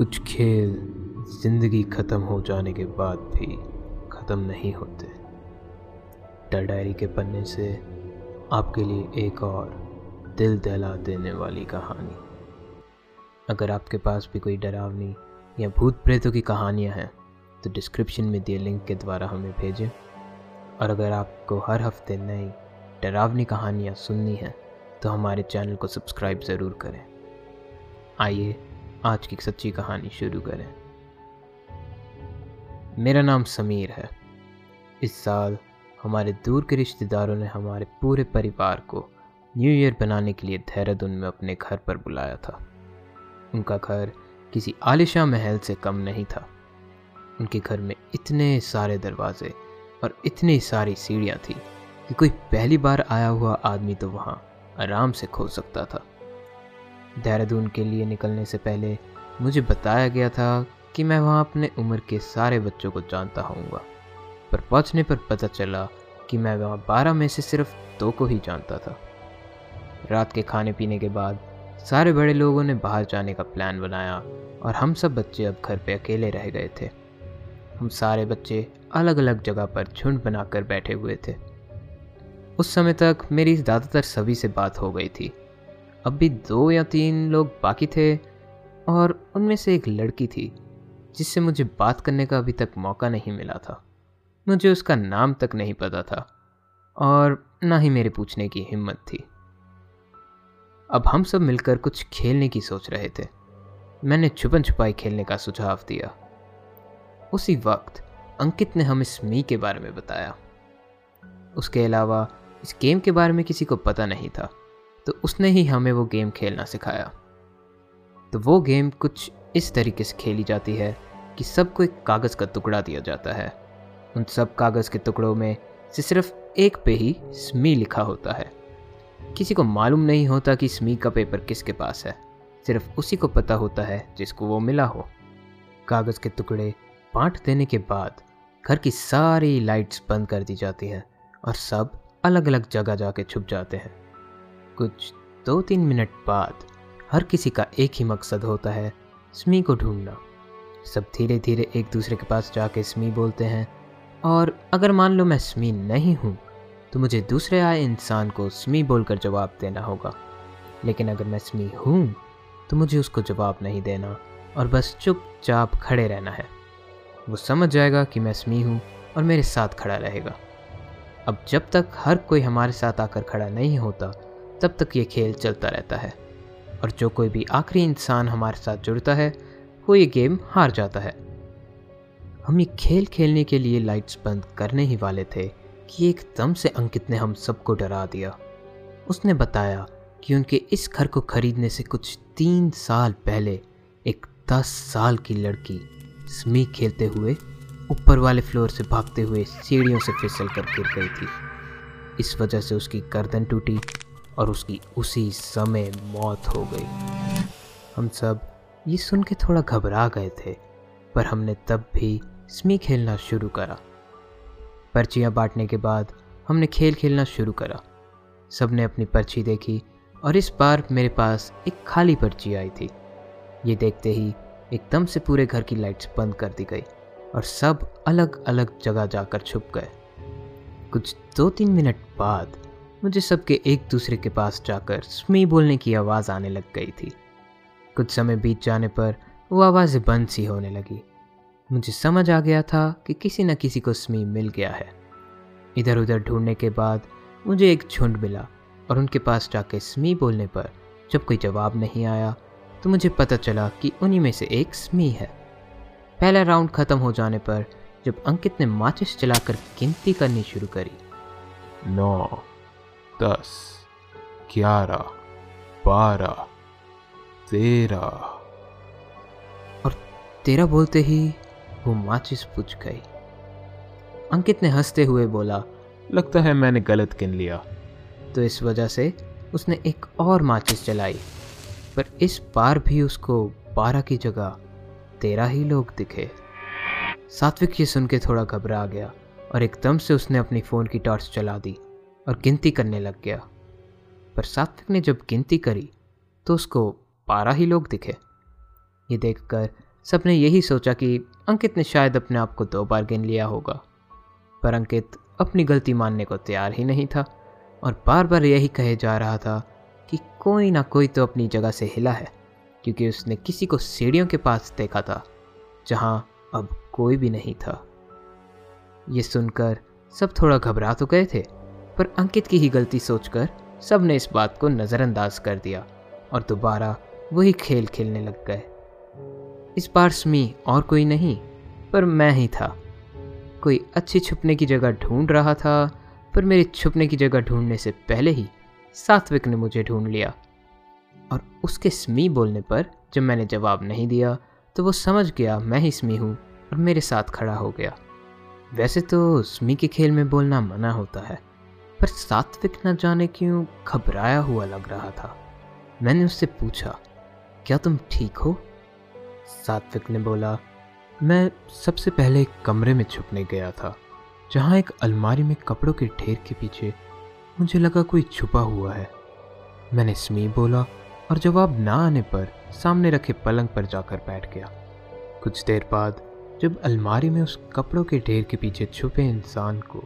कुछ खेल ज़िंदगी ख़त्म हो जाने के बाद भी ख़त्म नहीं होते। द डायरी के पन्ने से आपके लिए एक और दिल दहला देने वाली कहानी। अगर आपके पास भी कोई डरावनी या भूत प्रेतों की कहानियाँ हैं तो डिस्क्रिप्शन में दिए लिंक के द्वारा हमें भेजें। और अगर आपको हर हफ़्ते नई डरावनी कहानियाँ सुननी हैं तो हमारे चैनल को सब्सक्राइब ज़रूर करें। आइए आज की सच्ची कहानी शुरू करें। मेरा नाम समीर है। इस साल हमारे दूर के रिश्तेदारों ने हमारे पूरे परिवार को न्यू ईयर बनाने के लिए देहरादून में अपने घर पर बुलाया था। उनका घर किसी आलिशा महल से कम नहीं था। उनके घर में इतने सारे दरवाजे और इतनी सारी सीढ़ियाँ थी कि कोई पहली बार आया हुआ आदमी तो वहाँ आराम से खो सकता था। देहरादून के लिए निकलने से पहले मुझे बताया गया था कि मैं वहाँ अपने उम्र के सारे बच्चों को जानता होऊँगा। पर पहुँचने पर पता चला कि मैं वहाँ बारह में से सिर्फ़ दो को ही जानता था। रात के खाने पीने के बाद सारे बड़े लोगों ने बाहर जाने का प्लान बनाया और हम सब बच्चे अब घर पे अकेले रह गए थे। हम सारे बच्चे अलग अलग जगह पर झुंड बनाकर बैठे हुए थे। उस समय तक मेरी ज़्यादातर सभी से बात हो गई थी। अब भी दो या तीन लोग बाकी थे और उनमें से एक लड़की थी, जिससे मुझे बात करने का अभी तक मौका नहीं मिला था। मुझे उसका नाम तक नहीं पता था और ना ही मेरे पूछने की हिम्मत थी। अब हम सब मिलकर कुछ खेलने की सोच रहे थे। मैंने छुपन छुपाई खेलने का सुझाव दिया। उसी वक्त अंकित ने हम इस स्मी के बारे में बताया। उसके अलावा इस गेम के बारे में किसी को पता नहीं था। तो उसने ही हमें वो गेम खेलना सिखाया। तो वो गेम कुछ इस तरीके से खेली जाती है कि सबको एक कागज़ का टुकड़ा दिया जाता है। उन सब कागज़ के टुकड़ों में से सिर्फ़ एक पे ही स्मी लिखा होता है। किसी को मालूम नहीं होता कि स्मी का पेपर किसके पास है। सिर्फ़ उसी को पता होता है जिसको वो मिला हो। कागज़ के टुकड़े बांट देने के बाद घर की सारी लाइट्स बंद कर दी जाती है और सब अलग अलग जगह जाके छुप जाते हैं। कुछ दो तीन मिनट बाद हर किसी का एक ही मकसद होता है, स्मी को ढूंढना। सब धीरे धीरे एक दूसरे के पास जाके स्मी बोलते हैं, और अगर मान लो मैं स्मी नहीं हूँ तो मुझे दूसरे आए इंसान को स्मी बोलकर जवाब देना होगा। लेकिन अगर मैं स्मी हूँ तो मुझे उसको जवाब नहीं देना, और बस चुपचाप खड़े रहना है। वो समझ जाएगा कि मैं स्मी हूँ और मेरे साथ खड़ा रहेगा। अब जब तक हर कोई हमारे साथ आकर खड़ा नहीं होता तब तक ये खेल चलता रहता है। और जो कोई भी आखिरी इंसान हमारे साथ जुड़ता है, वो ये गेम हार जाता है। हम ये खेल खेलने के लिए लाइट्स बंद करने ही वाले थे कि एकदम से अंकित ने हम सबको डरा दिया। उसने बताया कि उनके इस घर को खरीदने से कुछ तीन साल पहले एक दस साल की लड़की स्मी खेलते हुए ऊपर वाले फ्लोर से भागते हुए सीढ़ियों से फिसल कर गिर गई थी। इस वजह से उसकी गर्दन टूटी और उसकी उसी समय मौत हो गई। हम सब ये सुन के थोड़ा घबरा गए थे, पर हमने तब भी स्मी खेलना शुरू करा। पर्चियाँ बांटने के बाद हमने खेल खेलना शुरू करा। सबने अपनी पर्ची देखी और इस बार मेरे पास एक खाली पर्ची आई थी। ये देखते ही एकदम से पूरे घर की लाइट्स बंद कर दी गई और सब अलग अलग जगह जाकर छुप गए। कुछ दो तीन मिनट बाद मुझे सबके एक दूसरे के पास जाकर स्मी बोलने की आवाज़ आने लग गई थी। कुछ समय बीत जाने पर वो आवाज़ें बंद सी होने लगी। मुझे समझ आ गया था कि किसी न किसी को स्मी मिल गया है। इधर उधर ढूँढने के बाद मुझे एक झुंड मिला और उनके पास जाके स्मी बोलने पर जब कोई जवाब नहीं आया तो मुझे पता चला कि उन्हीं में से एक स्मी है। पहला राउंड ख़त्म हो जाने पर जब अंकित ने माचिस चलाकर गिनती करनी शुरू करी। नौ। दस, ग्यारह, बारह, तेरह। और तेरह बोलते ही वो माचिस बुझ गई। अंकित ने हँसते हुए बोला, लगता है मैंने गलत गिन लिया। तो इस वजह से उसने एक और माचिस चलाई पर इस बार भी उसको बारह की जगह तेरह ही लोग दिखे। सात्विक ये सुन के थोड़ा घबरा गया और एकदम से उसने अपनी फ़ोन की टॉर्च चला दी। और गिनती करने लग गया। पर सात्विक ने जब गिनती करी तो उसको बारह ही लोग दिखे। ये देखकर सबने यही सोचा कि अंकित ने शायद अपने आप को दो बार गिन लिया होगा। पर अंकित अपनी गलती मानने को तैयार ही नहीं था और बार बार यही कहे जा रहा था कि कोई ना कोई तो अपनी जगह से हिला है, क्योंकि उसने किसी को सीढ़ियों के पास देखा था, जहाँ अब कोई भी नहीं था। ये सुनकर सब थोड़ा घबरा तो गए थे पर अंकित की ही गलती सोचकर सबने इस बात को नज़रअंदाज कर दिया और दोबारा वही खेल खेलने लग गए। इस बार स्मी और कोई नहीं, पर मैं ही था। कोई अच्छी छुपने की जगह ढूंढ रहा था, पर मेरी छुपने की जगह ढूँढने से पहले ही सात्विक ने मुझे ढूंढ लिया। और उसके स्मी बोलने पर जब मैंने जवाब नहीं दिया तो वो समझ गया मैं ही स्मी हूँ और मेरे साथ खड़ा हो गया। वैसे तो स्मी के खेल में बोलना मना होता है पर सात्विक न जाने क्यों घबराया हुआ लग रहा था। मैंने उससे पूछा, क्या तुम ठीक हो? सात्विक ने बोला, मैं सबसे पहले एक कमरे में छुपने गया था, जहाँ एक अलमारी में कपड़ों के ढेर के पीछे मुझे लगा कोई छुपा हुआ है। मैंने स्मी बोला और जवाब ना आने पर सामने रखे पलंग पर जाकर बैठ गया। कुछ देर बाद जब अलमारी में उस कपड़ों के ढेर के पीछे छुपे इंसान को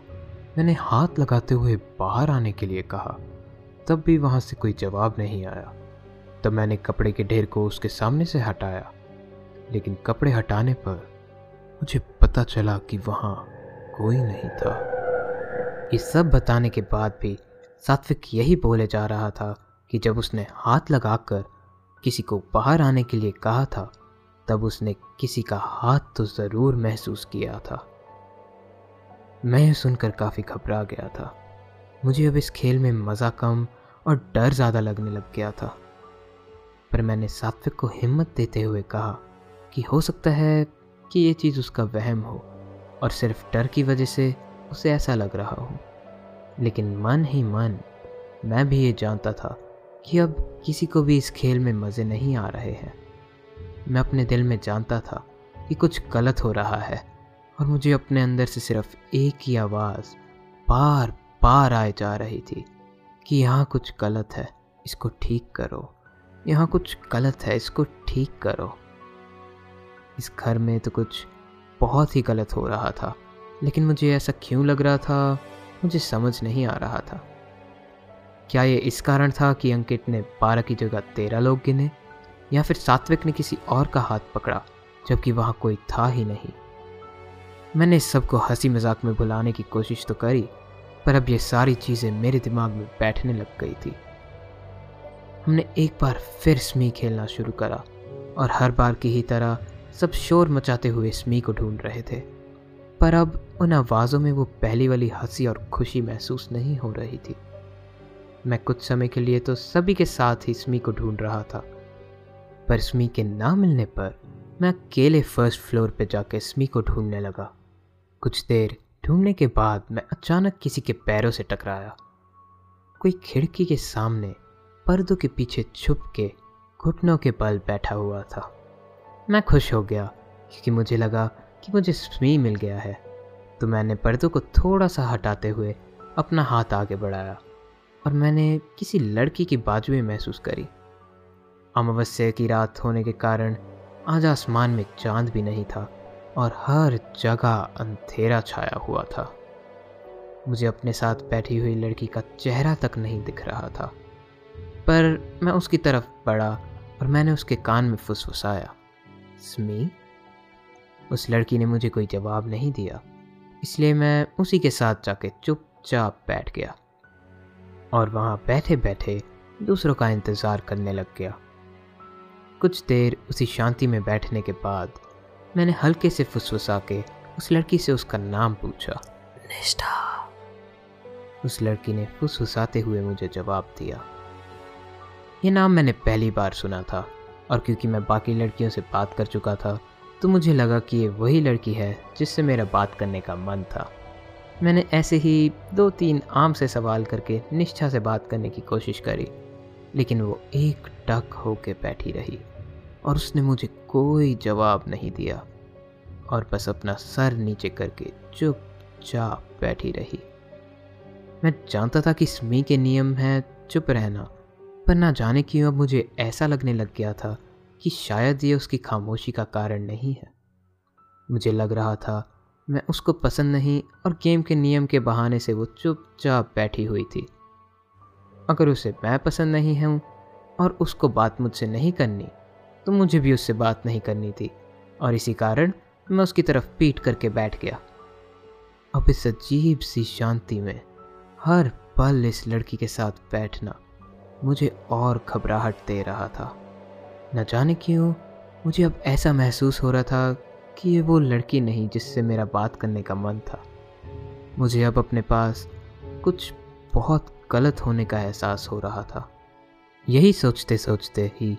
मैंने हाथ लगाते हुए बाहर आने के लिए कहा। तब भी वहाँ से कोई जवाब नहीं आया। तब मैंने कपड़े के ढेर को उसके सामने से हटाया। लेकिन कपड़े हटाने पर मुझे पता चला कि वहाँ कोई नहीं था। ये सब बताने के बाद भी सात्विक यही बोले जा रहा था कि जब उसने हाथ लगाकर किसी को बाहर आने के लिए कहा था, तब उसने किसी का हाथ तो ज़रूर महसूस किया था। मैं यह सुनकर काफ़ी घबरा गया था। मुझे अब इस खेल में मज़ा कम और डर ज़्यादा लगने लग गया था। पर मैंने सात्विक को हिम्मत देते हुए कहा कि हो सकता है कि ये चीज़ उसका वहम हो और सिर्फ़ डर की वजह से उसे ऐसा लग रहा हो। लेकिन मन ही मन, मैं भी ये जानता था कि अब किसी को भी इस खेल में मज़े नहीं आ रहे हैं। मैं अपने दिल में जानता था कि कुछ गलत हो रहा है। और मुझे अपने अंदर से सिर्फ़ एक ही आवाज़ बार बार आए जा रही थी कि यहाँ कुछ गलत है, इसको ठीक करो। यहाँ कुछ गलत है, इसको ठीक करो। इस घर में तो कुछ बहुत ही गलत हो रहा था, लेकिन मुझे ऐसा क्यों लग रहा था? मुझे समझ नहीं आ रहा था। क्या ये इस कारण था कि अंकित ने बारह की जगह तेरह लोग गिने या फिर सात्विक ने किसी और का हाथ पकड़ा, जबकि वहाँ कोई था ही नहीं? मैंने इस सबको हँसी मज़ाक में बुलाने की कोशिश तो करी, पर अब ये सारी चीज़ें मेरे दिमाग में बैठने लग गई थी। हमने एक बार फिर स्मी खेलना शुरू करा, और हर बार की ही तरह सब शोर मचाते हुए स्मी को ढूंढ रहे थे। पर अब उन आवाज़ों में वो पहली वाली हँसी और खुशी महसूस नहीं हो रही थी। मैं कुछ समय के लिए तो सभी के साथ ही स्मी को ढूंढ रहा था, पर स्मी के ना मिलने पर मैं अकेले फ़र्स्ट फ्लोर पे जाकर स्मी को ढूँढने लगा। कुछ देर ढूँढने के बाद मैं अचानक किसी के पैरों से टकराया। कोई खिड़की के सामने पर्दों के पीछे छुप के घुटनों के बल बैठा हुआ था। मैं खुश हो गया क्योंकि मुझे लगा कि मुझे स्मी मिल गया है। तो मैंने पर्दों को थोड़ा सा हटाते हुए अपना हाथ आगे बढ़ाया और मैंने किसी लड़की की बाजुएँ महसूस करी। अमावस्या की रात होने के कारण आज आसमान में चाँद भी नहीं था। और हर जगह अंधेरा छाया हुआ था। मुझे अपने साथ बैठी हुई लड़की का चेहरा तक नहीं दिख रहा था, पर मैं उसकी तरफ़ बढ़ा और मैंने उसके कान में फुसफुसाया, स्मी, उस लड़की ने मुझे कोई जवाब नहीं दिया, इसलिए मैं उसी के साथ जाके चुपचाप बैठ गया और वहाँ बैठे बैठे दूसरों का इंतज़ार करने लग गया। कुछ देर उसी शांति में बैठने के बाद मैंने हल्के से फुसफुसा के उस लड़की से उसका नाम पूछा। निष्ठा। उस लड़की ने फुसफुसाते हुए मुझे जवाब दिया। ये नाम मैंने पहली बार सुना था और क्योंकि मैं बाकी लड़कियों से बात कर चुका था तो मुझे लगा कि ये वही लड़की है जिससे मेरा बात करने का मन था। मैंने ऐसे ही दो तीन आम से सवाल करके निष्ठा से बात करने की कोशिश करी लेकिन वो एक टक होके बैठी रही। और उसने मुझे कोई जवाब नहीं दिया और बस अपना सर नीचे करके चुपचाप बैठी रही। मैं जानता था कि स्मी के नियम हैं, चुप रहना, पर ना जाने क्यों अब मुझे ऐसा लगने लग गया था कि शायद ये उसकी खामोशी का कारण नहीं है। मुझे लग रहा था मैं उसको पसंद नहीं और गेम के नियम के बहाने से वो चुपचाप बैठी हुई थी। अगर उसे मैं पसंद नहीं हूँ और उसको बात मुझसे नहीं करनी तो मुझे भी उससे बात नहीं करनी थी। और इसी कारण मैं उसकी तरफ़ पीट करके बैठ गया। अब इस अजीब सी शांति में हर पल इस लड़की के साथ बैठना मुझे और घबराहट दे रहा था। न जाने क्यों, मुझे अब ऐसा महसूस हो रहा था कि ये वो लड़की नहीं जिससे मेरा बात करने का मन था। मुझे अब अपने पास कुछ बहुत गलत होने का एहसास हो रहा था। यही सोचते सोचते ही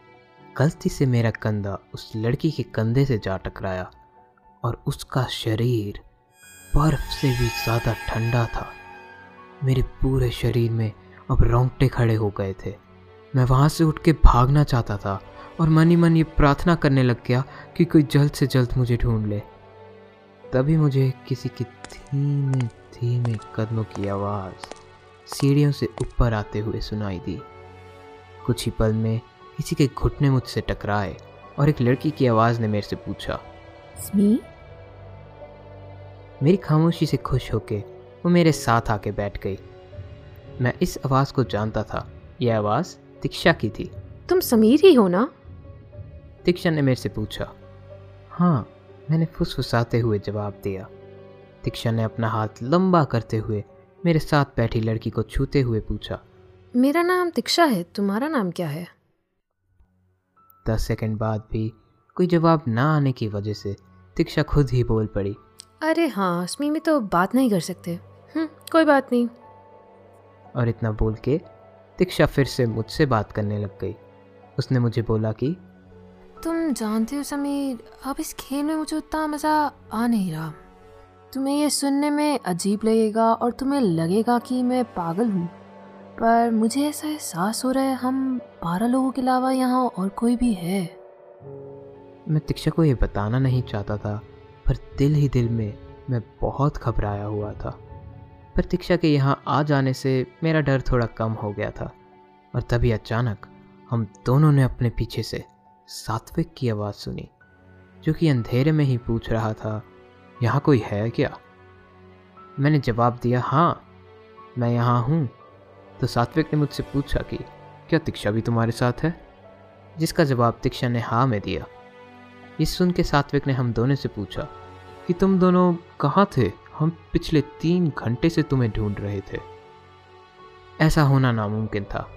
गलती से मेरा कंधा उस लड़की के कंधे से जा टकराया और उसका शरीर बर्फ़ से भी ज़्यादा ठंडा था। मेरे पूरे शरीर में अब रोंगटे खड़े हो गए थे। मैं वहाँ से उठ के भागना चाहता था और मन ही मन ये प्रार्थना करने लग गया कि कोई जल्द से जल्द मुझे ढूंढ ले। तभी मुझे किसी की धीमे धीमे कदमों की आवाज़, सीढ़ियों से ऊपर आते हुए सुनाई दी। कुछ ही पल में किसी के घुटने मुझसे टकराए और एक लड़की की आवाज़ ने मेरे से पूछा स्मी? मेरी खामोशी से खुश होके वो मेरे साथ आके बैठ गई। मैं इस आवाज़ को जानता था। यह आवाज़ दीक्षा की थी। तुम समीर ही हो ना? दीक्षा ने मेरे से पूछा हाँ मैंने फुसफुसाते हुए जवाब दिया। दीक्षा ने अपना हाथ लंबा करते हुए मेरे साथ बैठी लड़की को छूते हुए पूछा मेरा नाम दीक्षा है तुम्हारा नाम क्या है? दस सेकंड बाद भी कोई जवाब ना आने की वजह से दीक्षा खुद ही बोल पड़ी। अरे हाँ स्मी में तो बात नहीं कर सकते। हम्म कोई बात नहीं। और इतना बोल के दीक्षा फिर से मुझसे बात करने लग गई। उसने मुझे बोला कि तुम जानते हो समीर अब इस खेल में मुझे उतना मज़ा आ नहीं रहा। तुम्हें यह सुनने में अजीब लगेगा और तुम्हें लगेगा कि मैं पागल हूँ। पर मुझे ऐसा एहसास हो रहा है हम बारह लोगों के अलावा यहाँ और कोई भी है। मैं दीक्षा को ये बताना नहीं चाहता था, पर दिल ही दिल में मैं बहुत घबराया हुआ था। पर दीक्षा के यहाँ आ जाने से मेरा डर थोड़ा कम हो गया था, और तभी अचानक हम दोनों ने अपने पीछे से सात्विक की आवाज़ सुनी, जो कि अंधेरे में ही पूछ रहा था, यहाँ कोई है क्या? मैंने जवाब दिया हाँ मैं यहाँ हूँ। तो सात्विक ने मुझसे पूछा कि, क्या दीक्षा भी तुम्हारे साथ है? जिसका जवाब दीक्षा ने हाँ में दिया। ये सुन के सात्विक ने हम दोनों से पूछा, कि तुम दोनों कहाँ थे? हम पिछले तीन घंटे से तुम्हें ढूंढ रहे थे। ऐसा होना नामुमकिन था।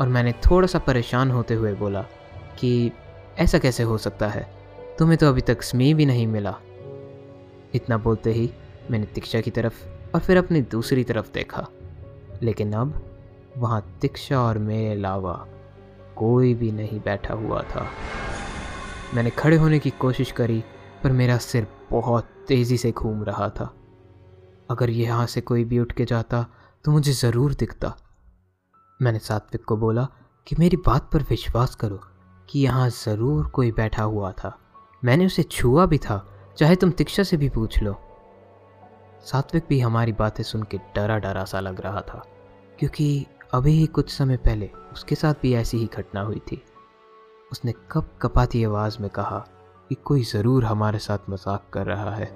और मैंने थोड़ा सा परेशान होते हुए बोला, कि ऐसा कैसे हो सकता है? तुम्हें तो अभी तक स्मी भी नहीं मिला। इतना बोलते ही मैंने दीक्षा की तरफ़ और फिर अपनी दूसरी तरफ़ देखा। लेकिन अब वहाँ दीक्षा और मेरे अलावा कोई भी नहीं बैठा हुआ था। मैंने खड़े होने की कोशिश करी, पर मेरा सिर बहुत तेज़ी से घूम रहा था। अगर यहाँ से कोई भी उठ के जाता तो मुझे ज़रूर दिखता। मैंने सात्विक को बोला कि मेरी बात पर विश्वास करो कि यहाँ ज़रूर कोई बैठा हुआ था। मैंने उसे छुआ भी था, चाहे तुम दीक्षा से भी पूछ लो। सात्विक भी हमारी बातें सुन के डरा डरा सा लग रहा था, क्योंकि अभी ही कुछ समय पहले उसके साथ भी ऐसी ही घटना हुई थी। उसने कप कपाती आवाज़ में कहा कि कोई ज़रूर हमारे साथ मज़ाक कर रहा है।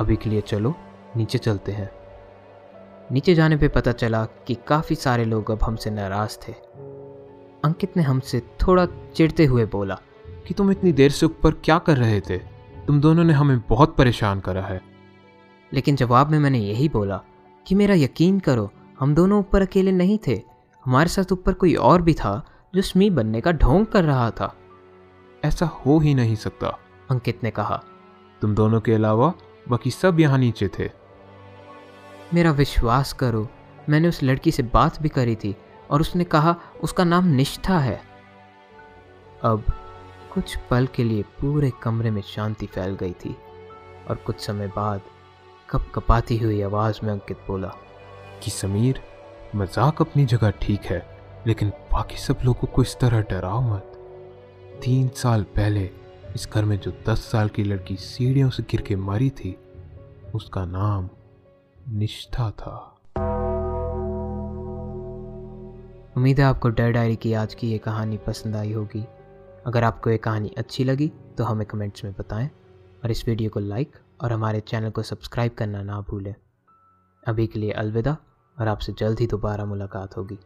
अभी के लिए चलो नीचे चलते हैं। नीचे जाने पे पता चला कि काफ़ी सारे लोग अब हमसे नाराज़ थे। अंकित ने हमसे थोड़ा चिढ़ते हुए बोला कि तुम इतनी देर से ऊपर क्या कर रहे थे? तुम दोनों ने हमें बहुत परेशान करा है। लेकिन जवाब में मैंने यही बोला कि मेरा यकीन करो हम दोनों ऊपर अकेले नहीं थे। हमारे साथ ऊपर कोई और भी था जो स्मी बनने का ढोंग कर रहा था। ऐसा हो ही नहीं सकता। अंकित ने कहा तुम दोनों के अलावा बाकी सब यहाँ नीचे थे। मेरा विश्वास करो मैंने उस लड़की से बात भी करी थी और उसने कहा उसका नाम निष्ठा है। अब कुछ पल के लिए पूरे कमरे में शांति फैल गई थी और कुछ समय बाद कप कपाती हुई आवाज़ में अंकित बोला कि समीर, मज़ाक अपनी जगह ठीक है, लेकिन बाकी सब लोगों को इस तरह डराओ मत। तीन साल पहले इस घर में जो दस साल की लड़की सीढ़ियों से गिर के मरी थी, उसका नाम निष्ठा था। उम्मीद है आपको डर डायरी की आज की ये कहानी पसंद आई होगी। अगर आपको ये कहानी अच्छी लगी तो हमें कमेंट्स में बताएँ, और इस वीडियो को लाइक और हमारे चैनल को सब्सक्राइब करना ना भूलें। अभी के लिए अलविदा। और आपसे जल्द ही दोबारा मुलाकात होगी।